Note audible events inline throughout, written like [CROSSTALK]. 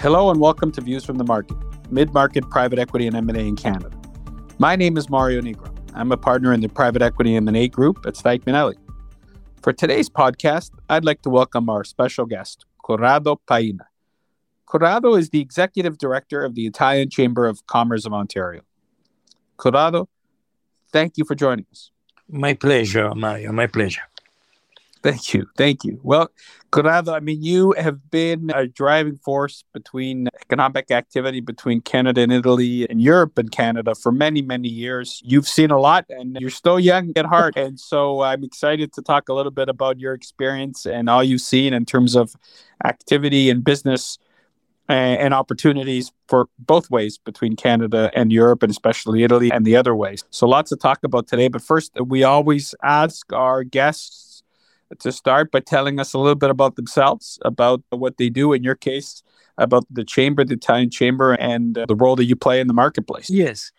Hello and welcome to Views from the Market, mid-market private equity and M&A in Canada. My name is Mario Nigro. I'm a partner in the private equity M&A group at Stikeman Elliott. For today's podcast, I'd like to welcome our special guest, Corrado Paina. Corrado is the executive director of the Italian Chamber of Commerce of Ontario. Corrado, thank you for joining us. My pleasure, Mario. My pleasure. Thank you. Thank you. Well, Corrado, I mean, you have been a driving force between economic activity between Canada and Italy and Europe and Canada for many, many years. You've seen a lot and you're still young at heart. And so I'm excited to talk a little bit about your experience and all you've seen in terms of activity and business eh, and opportunities for both ways between Canada and Europe, and especially Italy and the other ways. So, lots to talk about today. But first, we always ask our guests to start by telling us a little bit about themselves, about what they do in your case, about the chamber, the Italian chamber, and uh, the role that you play in the marketplace. Yes.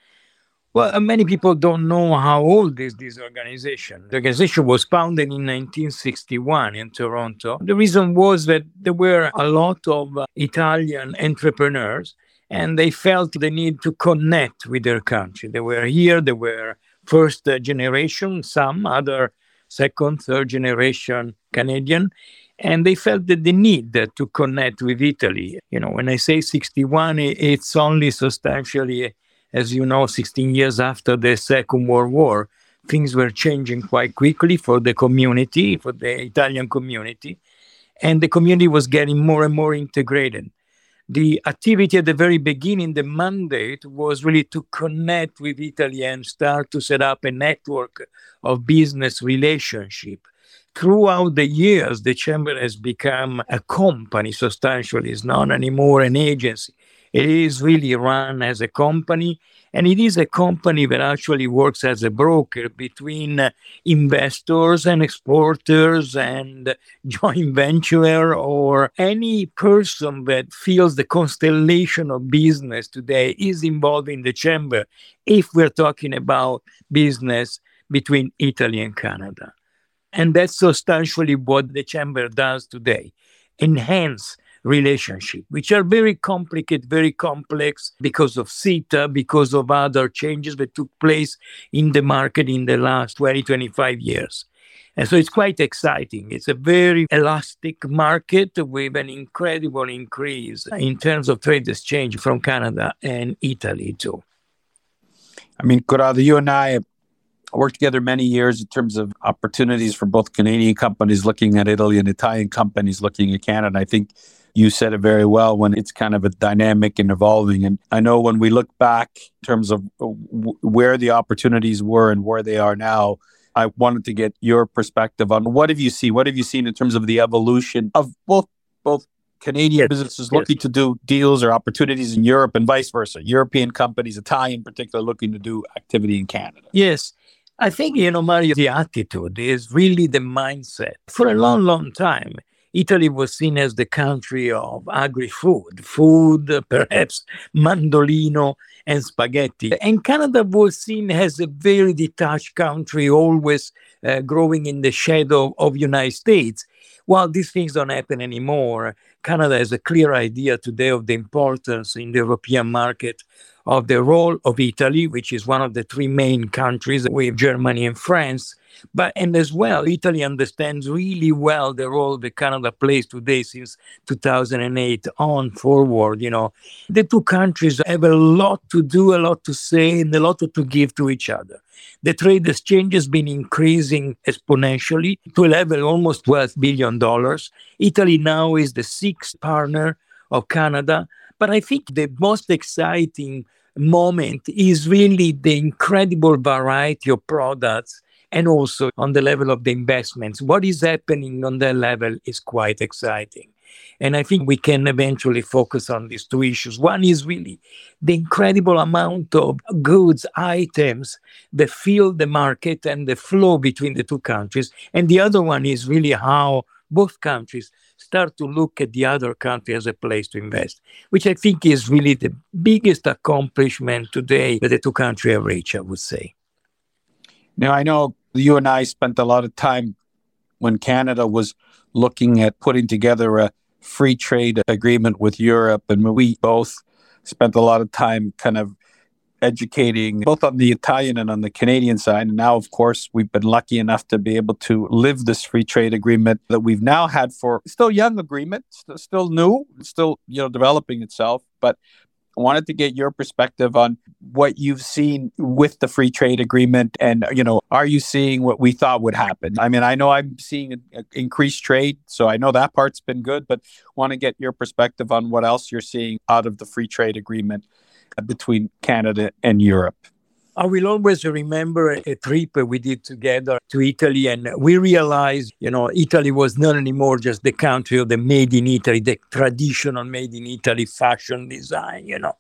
Well, uh, many people don't know how old is this organization. The organization was founded in 1961 in Toronto. The reason was that there were a lot of uh, Italian entrepreneurs and they felt the need to connect with their country. They were here, they were first generation, some other second, third generation Canadian, and they felt that the need to connect with Italy. You know, when I say 61, it's only substantially, as you know, 16 years after the Second World War. Things were changing quite quickly for the community, for the Italian community, and the community was getting more and more integrated the activity at the very beginning, the mandate was really to connect with Italy and start to set up a network of business relationship. Throughout the years, the chamber has become a company substantially. It's not anymore an agency. It is really run as a company, and it is a company that actually works as a broker between uh, investors and exporters and [LAUGHS] joint venture or any person that feels the constellation of business today is involved in the chamber if we're talking about business between Italy and Canada. And that's substantially what the chamber does today enhance relationship, which are very complicated, very complex because of CETA, because of other changes that took place in the market in the last 20, 25 years. And so it's quite exciting. It's a very elastic market with an incredible increase in terms of trade exchange from Canada and Italy, too. I mean, Corrado, you and I worked together many years in terms of opportunities for both Canadian companies looking at Italy and Italian companies looking at Canada. I think you said it very well when it's kind of a dynamic and evolving. And I know when we look back in terms of w- where the opportunities were and where they are now, I wanted to get your perspective on what have you seen? What have you seen in terms of the evolution of both both Canadian businesses looking yes. to do deals or opportunities in Europe and vice versa? European companies, Italian in particular, looking to do activity in Canada. Yes. I think, you know, Mario, the attitude is really the mindset. For a long, long time, Italy was seen as the country of agri food, food, perhaps mandolino and spaghetti. And Canada was seen as a very detached country, always uh, growing in the shadow of United States. While these things don't happen anymore, Canada has a clear idea today of the importance in the European market of the role of Italy, which is one of the three main countries with Germany and France. But and as well, Italy understands really well the role that Canada plays today since 2008 on forward. You know, the two countries have a lot to do, a lot to say, and a lot to give to each other. The trade exchange has been increasing exponentially to a level almost $12 billion. Italy now is the sixth partner of Canada but I think the most exciting moment is really the incredible variety of products and also on the level of the investments. What is happening on that level is quite exciting. And I think we can eventually focus on these two issues. One is really the incredible amount of goods, items that fill the market and the flow between the two countries. And the other one is really how both countries start to look at the other country as a place to invest, which I think is really the biggest accomplishment today that the two countries have reached, I would say. Now, I know you and I spent a lot of time when Canada was looking at putting together a free trade agreement with Europe. And we both spent a lot of time kind of educating both on the Italian and on the Canadian side. And now, of course, we've been lucky enough to be able to live this free trade agreement that we've now had for still young agreement, still new, still you know developing itself. But I wanted to get your perspective on what you've seen with the free trade agreement and you know are you seeing what we thought would happen? I mean i know i'm seeing a, a increased trade so i know that part's been good but want to get your perspective on what else you're seeing out of the free trade agreement between canada and europe I will always remember a trip we did together to Italy, and we realized, you know, Italy was not anymore just the country of the made in Italy, the traditional made in Italy fashion design, you know,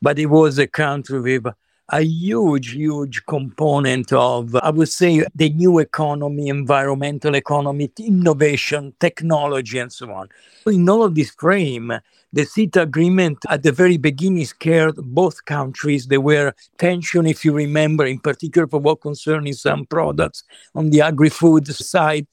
but it was a country with a huge, huge component of, I would say, the new economy, environmental economy, innovation, technology, and so on. In all of this frame, the CETA agreement at the very beginning scared both countries. There were tension, if you remember, in particular for what concerns some products on the agri-food side.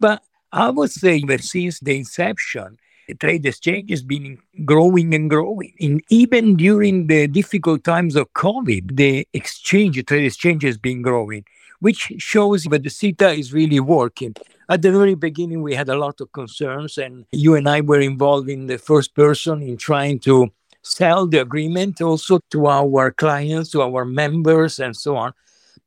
But I would say that since the inception, trade exchange has been growing and growing. And even during the difficult times of COVID, the exchange, the trade exchange has been growing, which shows that the CETA is really working. At the very beginning, we had a lot of concerns, and you and I were involved in the first person in trying to sell the agreement also to our clients, to our members, and so on.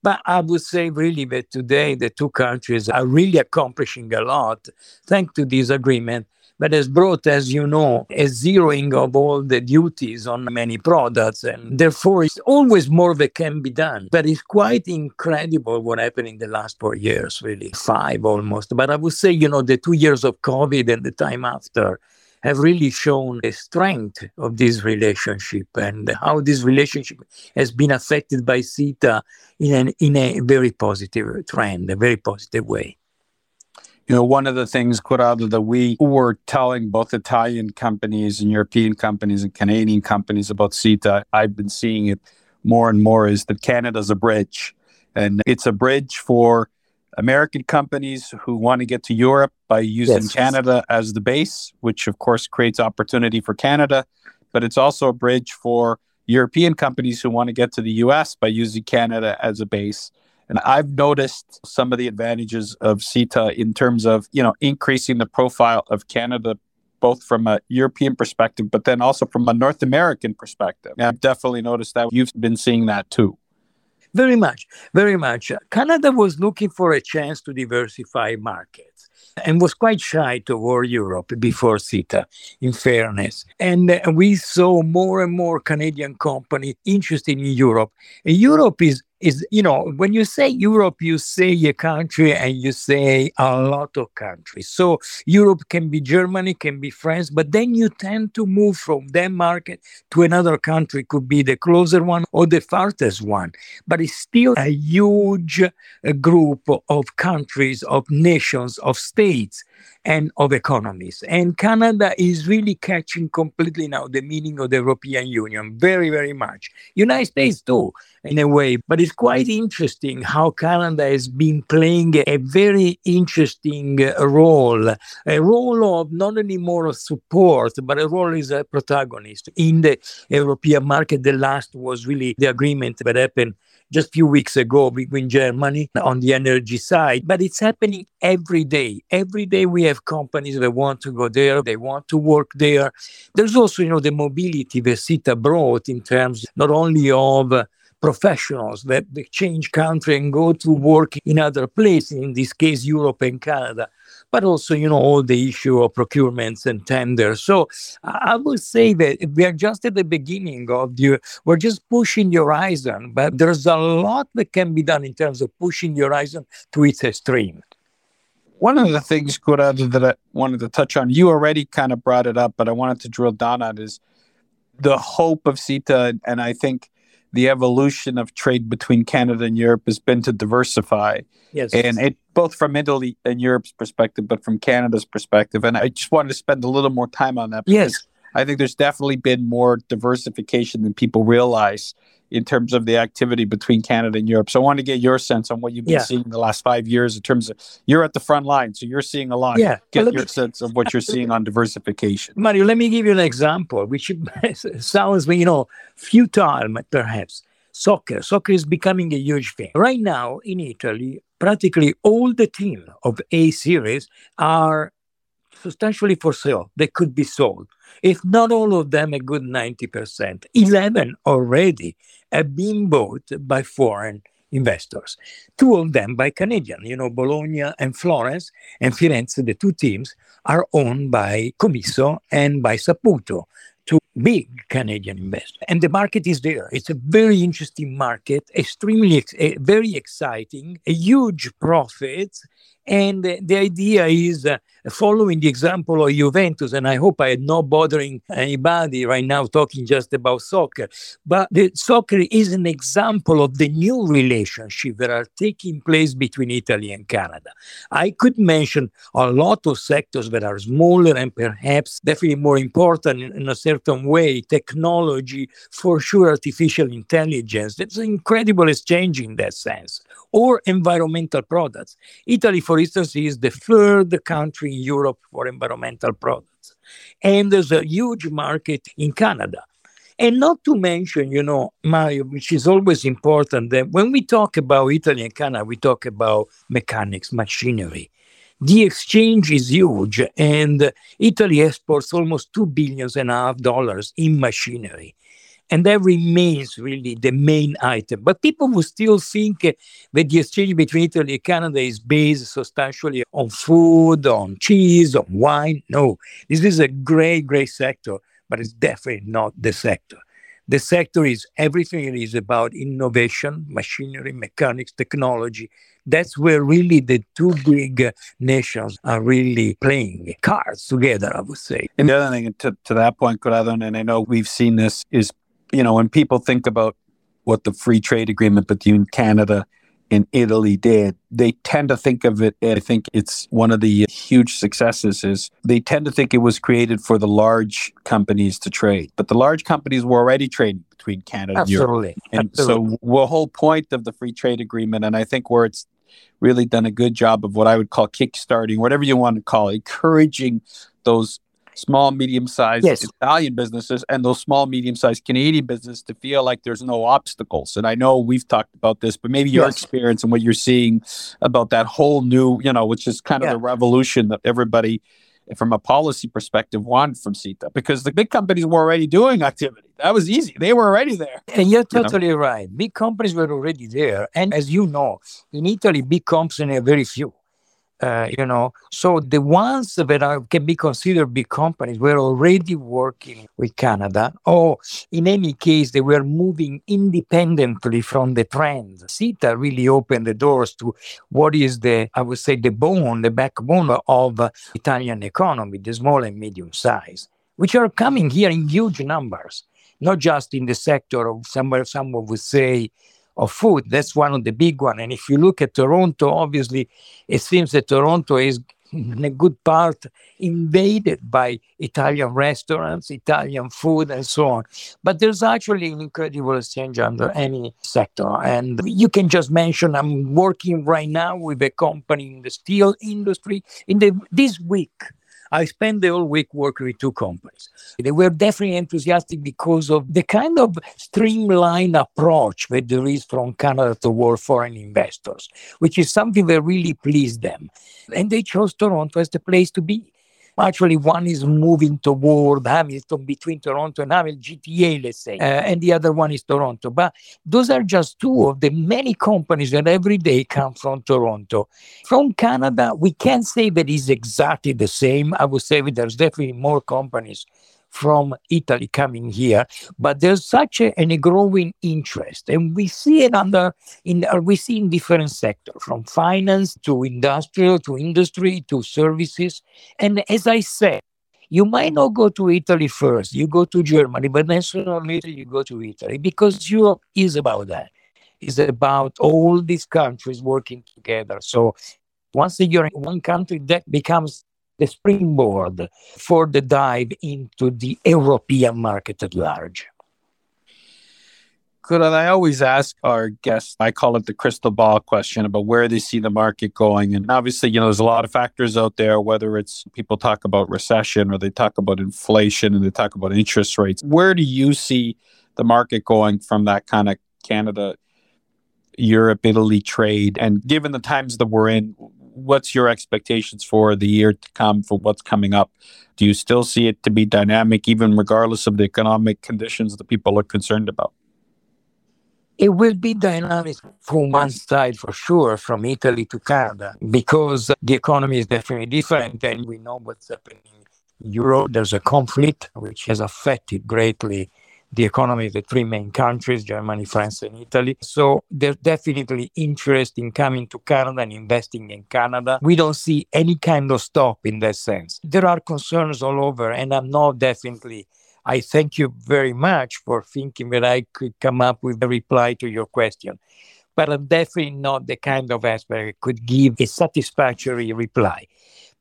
But I would say really that today the two countries are really accomplishing a lot thanks to this agreement that has brought, as you know, a zeroing of all the duties on many products. And therefore, it's always more that can be done. But it's quite incredible what happened in the last four years, really, five almost. But I would say, you know, the two years of COVID and the time after have really shown the strength of this relationship and how this relationship has been affected by CETA in, an, in a very positive trend, a very positive way. You know, one of the things, Corrado, that we were telling both Italian companies and European companies and Canadian companies about CETA, I've been seeing it more and more, is that Canada's a bridge. And it's a bridge for American companies who want to get to Europe by using yes. Canada as the base, which of course creates opportunity for Canada. But it's also a bridge for European companies who want to get to the US by using Canada as a base. And I've noticed some of the advantages of CETA in terms of, you know, increasing the profile of Canada both from a European perspective, but then also from a North American perspective. And I've definitely noticed that you've been seeing that too. Very much, very much. Canada was looking for a chance to diversify markets and was quite shy toward Europe before CETA, in fairness. And uh, we saw more and more Canadian companies interested in Europe. And Europe is is you know when you say europe you say a country and you say a lot of countries. So europe can be germany can be france but then you tend to move from that market to another country. Could be the closer one or the farthest one. But it's still a huge uh, group of countries of nations of states and of economies. And Canada is really catching completely now the meaning of the European Union, very, very much. United States too, in a way. But it's quite interesting how Canada has been playing a very interesting uh, role, a role of not only more support, but a role as a protagonist in the European market. The last was really the agreement that happened just a few weeks ago between Germany on the energy side. But it's happening every day. Every day we have companies that want to go there, they want to work there. There's also, you know, the mobility that CETA brought in terms not only of uh, professionals that change country and go to work in other places, in this case, Europe and Canada, but also, you know, all the issue of procurements and tenders. So I would say that we are just at the beginning of the, we're just pushing the horizon, but there's a lot that can be done in terms of pushing the horizon to its extreme. One of the things, Corrado, that I wanted to touch on, you already kind of brought it up, but I wanted to drill down on is the hope of CETA. And I think the evolution of trade between Canada and Europe has been to diversify. Yes. And it both from Italy and Europe's perspective, but from Canada's perspective. And I just wanted to spend a little more time on that. Yes. I think there's definitely been more diversification than people realize in terms of the activity between Canada and Europe. So I want to get your sense on what you've been yeah. seeing the last five years in terms of you're at the front line, so you're seeing a lot. Yeah, get well, your me, sense of what you're seeing on diversification. Mario, let me give you an example, which [LAUGHS] sounds you know futile perhaps. Soccer, soccer is becoming a huge thing right now in Italy. Practically all the team of A series are substantially for sale. They could be sold. If not all of them, a good 90%. 11 already have been bought by foreign investors. Two of them by Canadian, you know, Bologna and Florence and Firenze, the two teams are owned by Commisso and by Saputo two big Canadian investors. And the market is there. It's a very interesting market, extremely, ex- very exciting, a huge profit. And the idea is uh, following the example of Juventus, and I hope I am not bothering anybody right now talking just about soccer, but the soccer is an example of the new relationship that are taking place between Italy and Canada. I could mention a lot of sectors that are smaller and perhaps definitely more important in, in a certain way, technology, for sure, artificial intelligence. There's an incredible exchange in that sense or environmental products. Italy, for instance, is the third country in Europe for environmental products. And there's a huge market in Canada. And not to mention, you know, Mario, which is always important, that when we talk about Italy and Canada, we talk about mechanics, machinery. The exchange is huge, and Italy exports almost two billions and a half dollars in machinery. And that remains really the main item. But people will still think eh, that the exchange between Italy and Canada is based substantially on food, on cheese, on wine. No, this is a great, great sector, but it's definitely not the sector. The sector is everything it is about innovation, machinery, mechanics, technology. That's where really the two big eh, nations are really playing cards together, I would say. And the other thing to, to that point, Corrado, and I know we've seen this, is you know, when people think about what the free trade agreement between Canada and Italy did, they tend to think of it. I think it's one of the huge successes is they tend to think it was created for the large companies to trade, but the large companies were already trading between Canada Absolutely. and Europe. And Absolutely. so the whole point of the free trade agreement, and I think where it's really done a good job of what I would call kickstarting, whatever you want to call it, encouraging those small, medium sized yes. Italian businesses and those small, medium sized Canadian businesses to feel like there's no obstacles. And I know we've talked about this, but maybe your yes. experience and what you're seeing about that whole new, you know, which is kind of yeah. the revolution that everybody from a policy perspective wanted from CETA because the big companies were already doing activity. That was easy. They were already there. And you're totally you know? right. Big companies were already there. And as you know, in Italy, big companies are very few. Uh, you know, so the ones that are, can be considered big companies were already working with Canada, or in any case, they were moving independently from the trend. CETA really opened the doors to what is the, I would say, the bone, the backbone of uh, Italian economy, the small and medium size, which are coming here in huge numbers, not just in the sector of somewhere someone would say of food. That's one of the big one. And if you look at Toronto, obviously, it seems that Toronto is in a good part invaded by Italian restaurants, Italian food, and so on. But there's actually an incredible exchange under any sector. And you can just mention I'm working right now with a company in the steel industry. In the this week, I spent the whole week working with two companies. They were definitely enthusiastic because of the kind of streamlined approach that there is from Canada toward foreign investors, which is something that really pleased them. And they chose Toronto as the place to be. Actually, one is moving toward Hamilton between Toronto and Hamilton, GTA, let's say, uh, and the other one is Toronto. But those are just two of the many companies that every day come from Toronto. From Canada, we can't say that it's exactly the same. I would say there's definitely more companies from Italy coming here, but there's such a, a growing interest, and we see it under in uh, we see in different sectors, from finance to industrial to industry to services, and as I said. You might not go to Italy first, you go to Germany, but then sooner or later you go to Italy because Europe is about that. It's about all these countries working together. So once you're in one country, that becomes the springboard for the dive into the European market at large. Good. I always ask our guests, I call it the crystal ball question about where they see the market going. And obviously, you know, there's a lot of factors out there, whether it's people talk about recession or they talk about inflation and they talk about interest rates. Where do you see the market going from that kind of Canada, Europe, Italy trade? And given the times that we're in, what's your expectations for the year to come, for what's coming up? Do you still see it to be dynamic, even regardless of the economic conditions that people are concerned about? It will be dynamic from one side for sure, from Italy to Canada, because the economy is definitely different and we know what's happening in Europe. There's a conflict which has affected greatly the economy of the three main countries, Germany, France, and Italy. So there's definitely interest in coming to Canada and investing in Canada. We don't see any kind of stop in that sense. There are concerns all over, and I'm not definitely I thank you very much for thinking that I could come up with a reply to your question. But I'm definitely not the kind of expert that could give a satisfactory reply.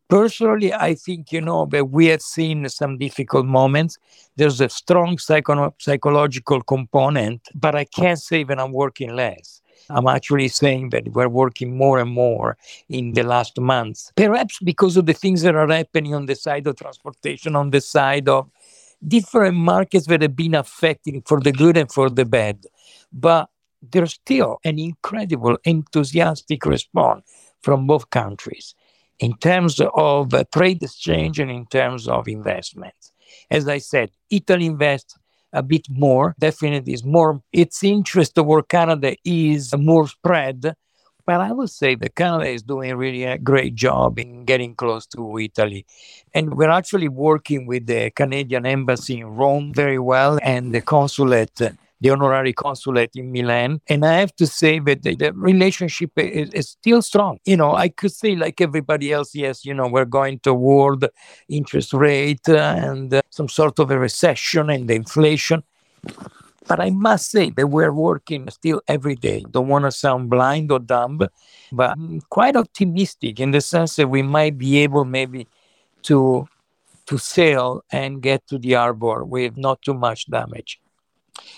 Personally, I think, you know, that we have seen some difficult moments. There's a strong psycho- psychological component, but I can't say that I'm working less. I'm actually saying that we're working more and more in the last months, perhaps because of the things that are happening on the side of transportation, on the side of different markets that have been affected for the good and for the bad. But there's still an incredible enthusiastic response from both countries in terms of uh, trade exchange and in terms of investments. As I said, Italy invests a bit more, definitely is more, its interest toward Canada is more spread well, I would say that Canada is doing really a great job in getting close to Italy. And we're actually working with the Canadian Embassy in Rome very well and the consulate the honorary consulate in Milan. And I have to say that the, the relationship is, is, still strong. You know, I could say, like everybody else, yes, you know, we're going toward interest rate and uh, some sort of a recession and the inflation. But I must say that we're working still every day. Don't want to sound blind or dumb, but I'm quite optimistic in the sense that we might be able maybe to to sail and get to the harbor with not too much damage.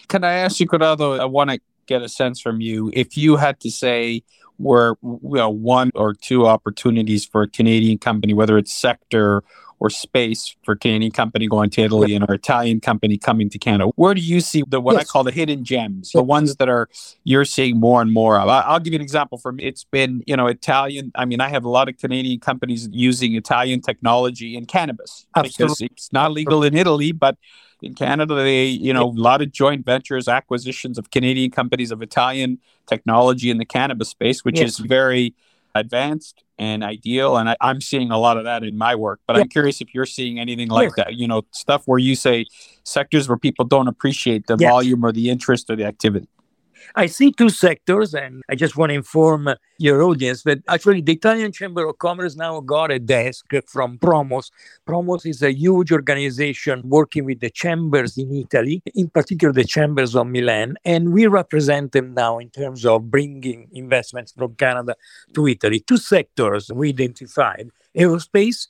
Can I ask you, Corrado? I want to get a sense from you. If you had to say were you know, one or two opportunities for a Canadian company, whether it's sector or space for Canadian company going to Italy and our Italian company coming to Canada? Where do you see the what yes. I call the hidden gems, the ones that are you're seeing more and more of? I, will give you an example. For me, it's been you know Italian. I mean, I have a lot of Canadian companies using Italian technology in cannabis Absolutely. because it's not legal in Italy, but in Canada, they, you know, a lot of joint ventures, acquisitions of Canadian companies of Italian technology in the cannabis space, which yes. is very advanced and ideal. And I, am seeing a lot of that in my work. But yeah. I'm curious if you're seeing anything like that. You know, stuff where you say sectors where people don't appreciate the yeah. volume or the interest or the activity. I see two sectors, and I just want to inform uh, your audience that actually the Italian Chamber of Commerce now got a desk from Promos. Promos is a huge organization working with the chambers in Italy, in particular the chambers of Milan, and we represent them now in terms of bringing investments from Canada to Italy. Two sectors we identified aerospace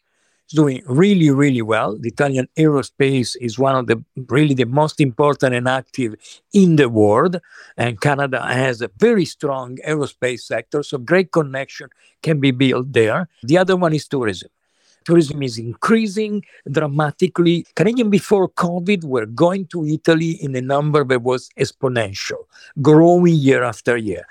doing really, really well. The Italian aerospace is one of the really the most important and active in the world. And Canada has a very strong aerospace sector, so great connection can be built there. The other one is tourism. Tourism is increasing dramatically. Canadian before COVID were going to Italy in a number that was exponential, growing year after year.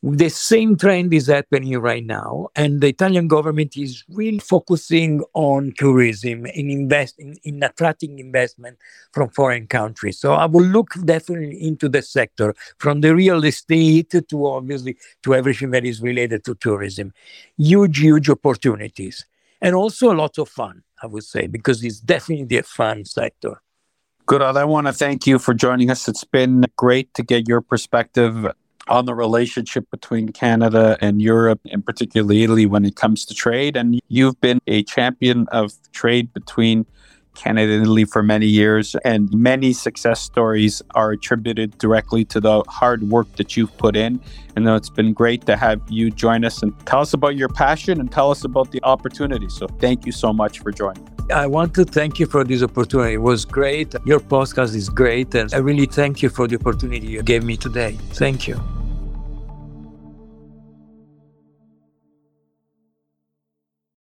The same trend is happening right now, and the Italian government is really focusing on tourism and investing in attracting investment from foreign countries. So I will look definitely into the sector from the real estate to obviously to everything that is related to tourism. Huge, huge opportunities, and also a lot of fun. I would say because it's definitely a fun sector. Good. I want to thank you for joining us. It's been great to get your perspective on the relationship between Canada and Europe, and particularly Italy, when it comes to trade. And you've been a champion of trade between Canada and Italy for many years, and many success stories are attributed directly to the hard work that you've put in. And it's been great to have you join us and tell us about your passion and tell us about the opportunity. So thank you so much for joining. I want to thank you for this opportunity. It was great. Your podcast is great. And I really thank you for the opportunity you gave me today. Thank you.